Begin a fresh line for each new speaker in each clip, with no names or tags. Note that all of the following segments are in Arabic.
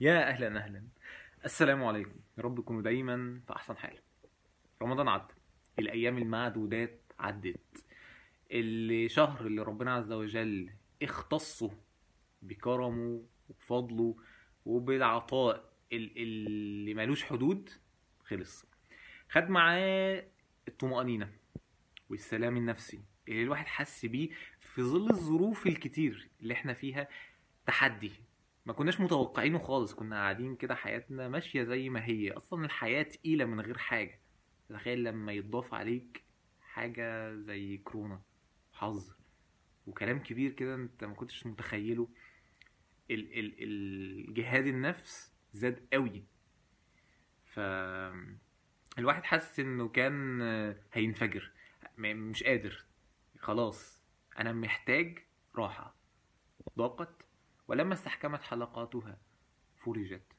يا أهلا أهلا. السلام عليكم. يا رب تكونوا دايما في أحسن حال. رمضان عدى. الأيام المعدودات عدت. الشهر اللي ربنا عز وجل اختصه بكرمه وبفضله وبالعطاء ال- اللي ملوش حدود خلص. خد معاه الطمأنينة والسلام النفسي اللي الواحد حس بيه في ظل الظروف الكتير اللي إحنا فيها. تحدي. ما كناش متوقعينه خالص كنا قاعدين كده حياتنا ماشية زي ما هي. أصلا الحياة تقيلة من غير حاجة. تخيل لما يتضاف عليك حاجة زي كورونا حظ. وكلام كبير كده أنت ما كنتش متخيله. ال ال الجهاد النفس زاد قوي. ف الواحد حس إنه كان هينفجر. مش قادر. خلاص. أنا محتاج راحة. ضاقت. ولما استحكمت حلقاتها. فرجت.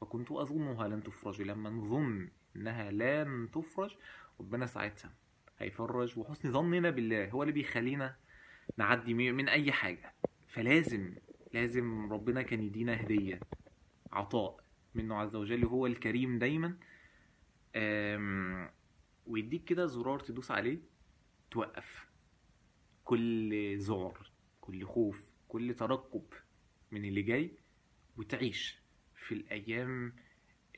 وكنت أظنها لن تفرج. لما نظن إنها لن تفرج ربنا ساعتها هيفرج. وحسن ظننا بالله. هو اللي بيخلينا نعدي من أي حاجة. فلازم لازم ربنا كان يدينا هدية. عطاء منه عز وجل. هو الكريم دايما. ويديك كده زرار تدوس عليه توقف. كل ذعر كل خوف كل ترقب من اللي جاي وتعيش في الأيام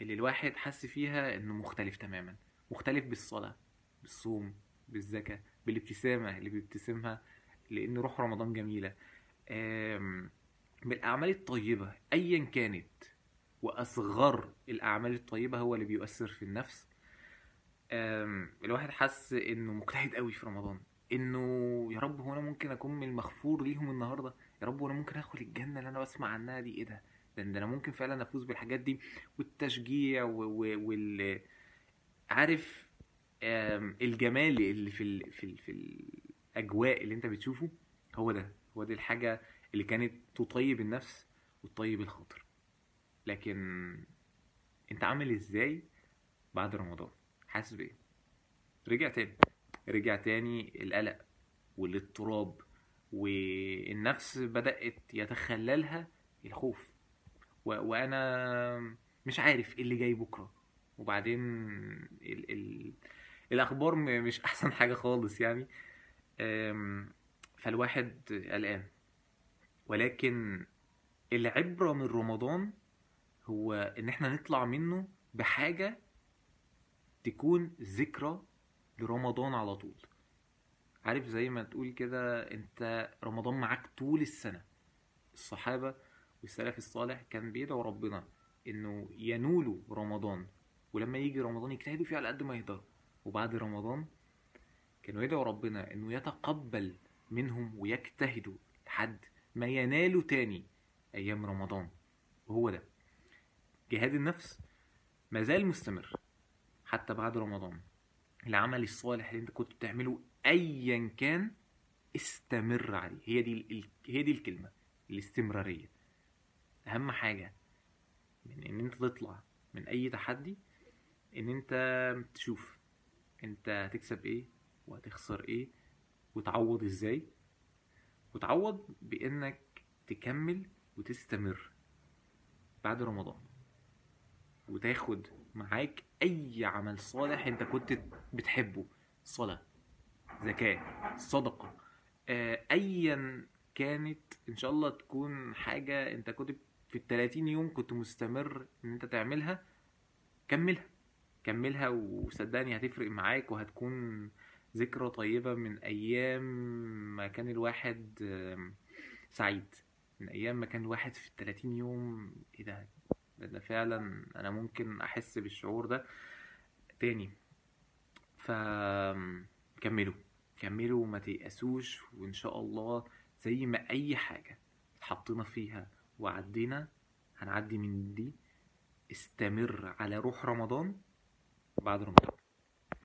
اللي الواحد حس فيها إنه مختلف تماما. مختلف بالصلاة بالصوم بالزكاة بالابتسامة اللي بيبتسمها لأن روح رمضان جميلة. بالأعمال الطيبة أيا كانت وأصغر الأعمال الطيبة هو اللي بيؤثر في النفس. الواحد حس إنه مجتهد قوي في رمضان إنه يا رب هو أنا ممكن أكون من المغفور ليهم النهاردة. يا رب وأنا ممكن ادخل الجنة اللي أنا بسمع عنها دي إيه ده؟ ده أنا ممكن فعلا افوز بالحاجات دي والتشجيع وال عارف الجمال اللي في ال... في ال... في الاجواء اللي انت بتشوفه هو ده. هو دي الحاجة اللي كانت تطيب النفس وتطيب الخاطر. لكن انت عامل إزاي بعد رمضان؟ حاسس بإيه؟ رجع تاني. رجع تاني القلق والاضطراب والنفس بدأت يتخللها الخوف. و... وأنا مش عارف إيه اللي جاي بكرة. وبعدين ال... ال... الأخبار مش أحسن حاجة خالص يعني. فالواحد قلقان. ولكن العبرة من رمضان هو إن إحنا نطلع منه بحاجة تكون ذكرى لرمضان على طول. عارف زي ما تقول كده انت رمضان معاك طول السنة. الصحابة والسلف الصالح كان بيدعوا ربنا إنه ينولوا رمضان ولما يجي رمضان يجتهدوا فيه على قد ما يقدروا. وبعد رمضان كانوا يدعوا ربنا إنه يتقبل منهم ويجتهدوا لحد ما ينالوا تاني أيام رمضان. وهو ده. جهاد النفس مازال مستمر حتى بعد رمضان. العمل الصالح اللي انت كنت بتعمله ايا كان استمر عليه. هي دي ال- هي دي الكلمة الاستمرارية. أهم حاجة من إن أنت تطلع من أي تحدي إن أنت تشوف أنت هتكسب إيه وهتخسر إيه وتعوض إزاي. وتعوض بإنك تكمل وتستمر بعد رمضان. وتاخد معاك أي عمل صالح أنت كنت بتحبه. صلاة زكاة صدقة آه، ايا كانت إن شاء الله تكون حاجة أنت كنت في التلاتين يوم كنت مستمر إن أنت تعملها كملها. كملها وصدقني هتفرق معاك وهتكون ذكرى طيبة من أيام ما كان الواحد سعيد. من أيام ما كان الواحد في التلاتين يوم إيه ده؟ ده فعلا أنا ممكن أحس بالشعور ده تاني. ف كملوا كملوا وما تيأسوش وإن شاء الله زي ما أي حاجة اتحطينا فيها وعدينا هنعدي من دي. استمر على روح رمضان بعد رمضان.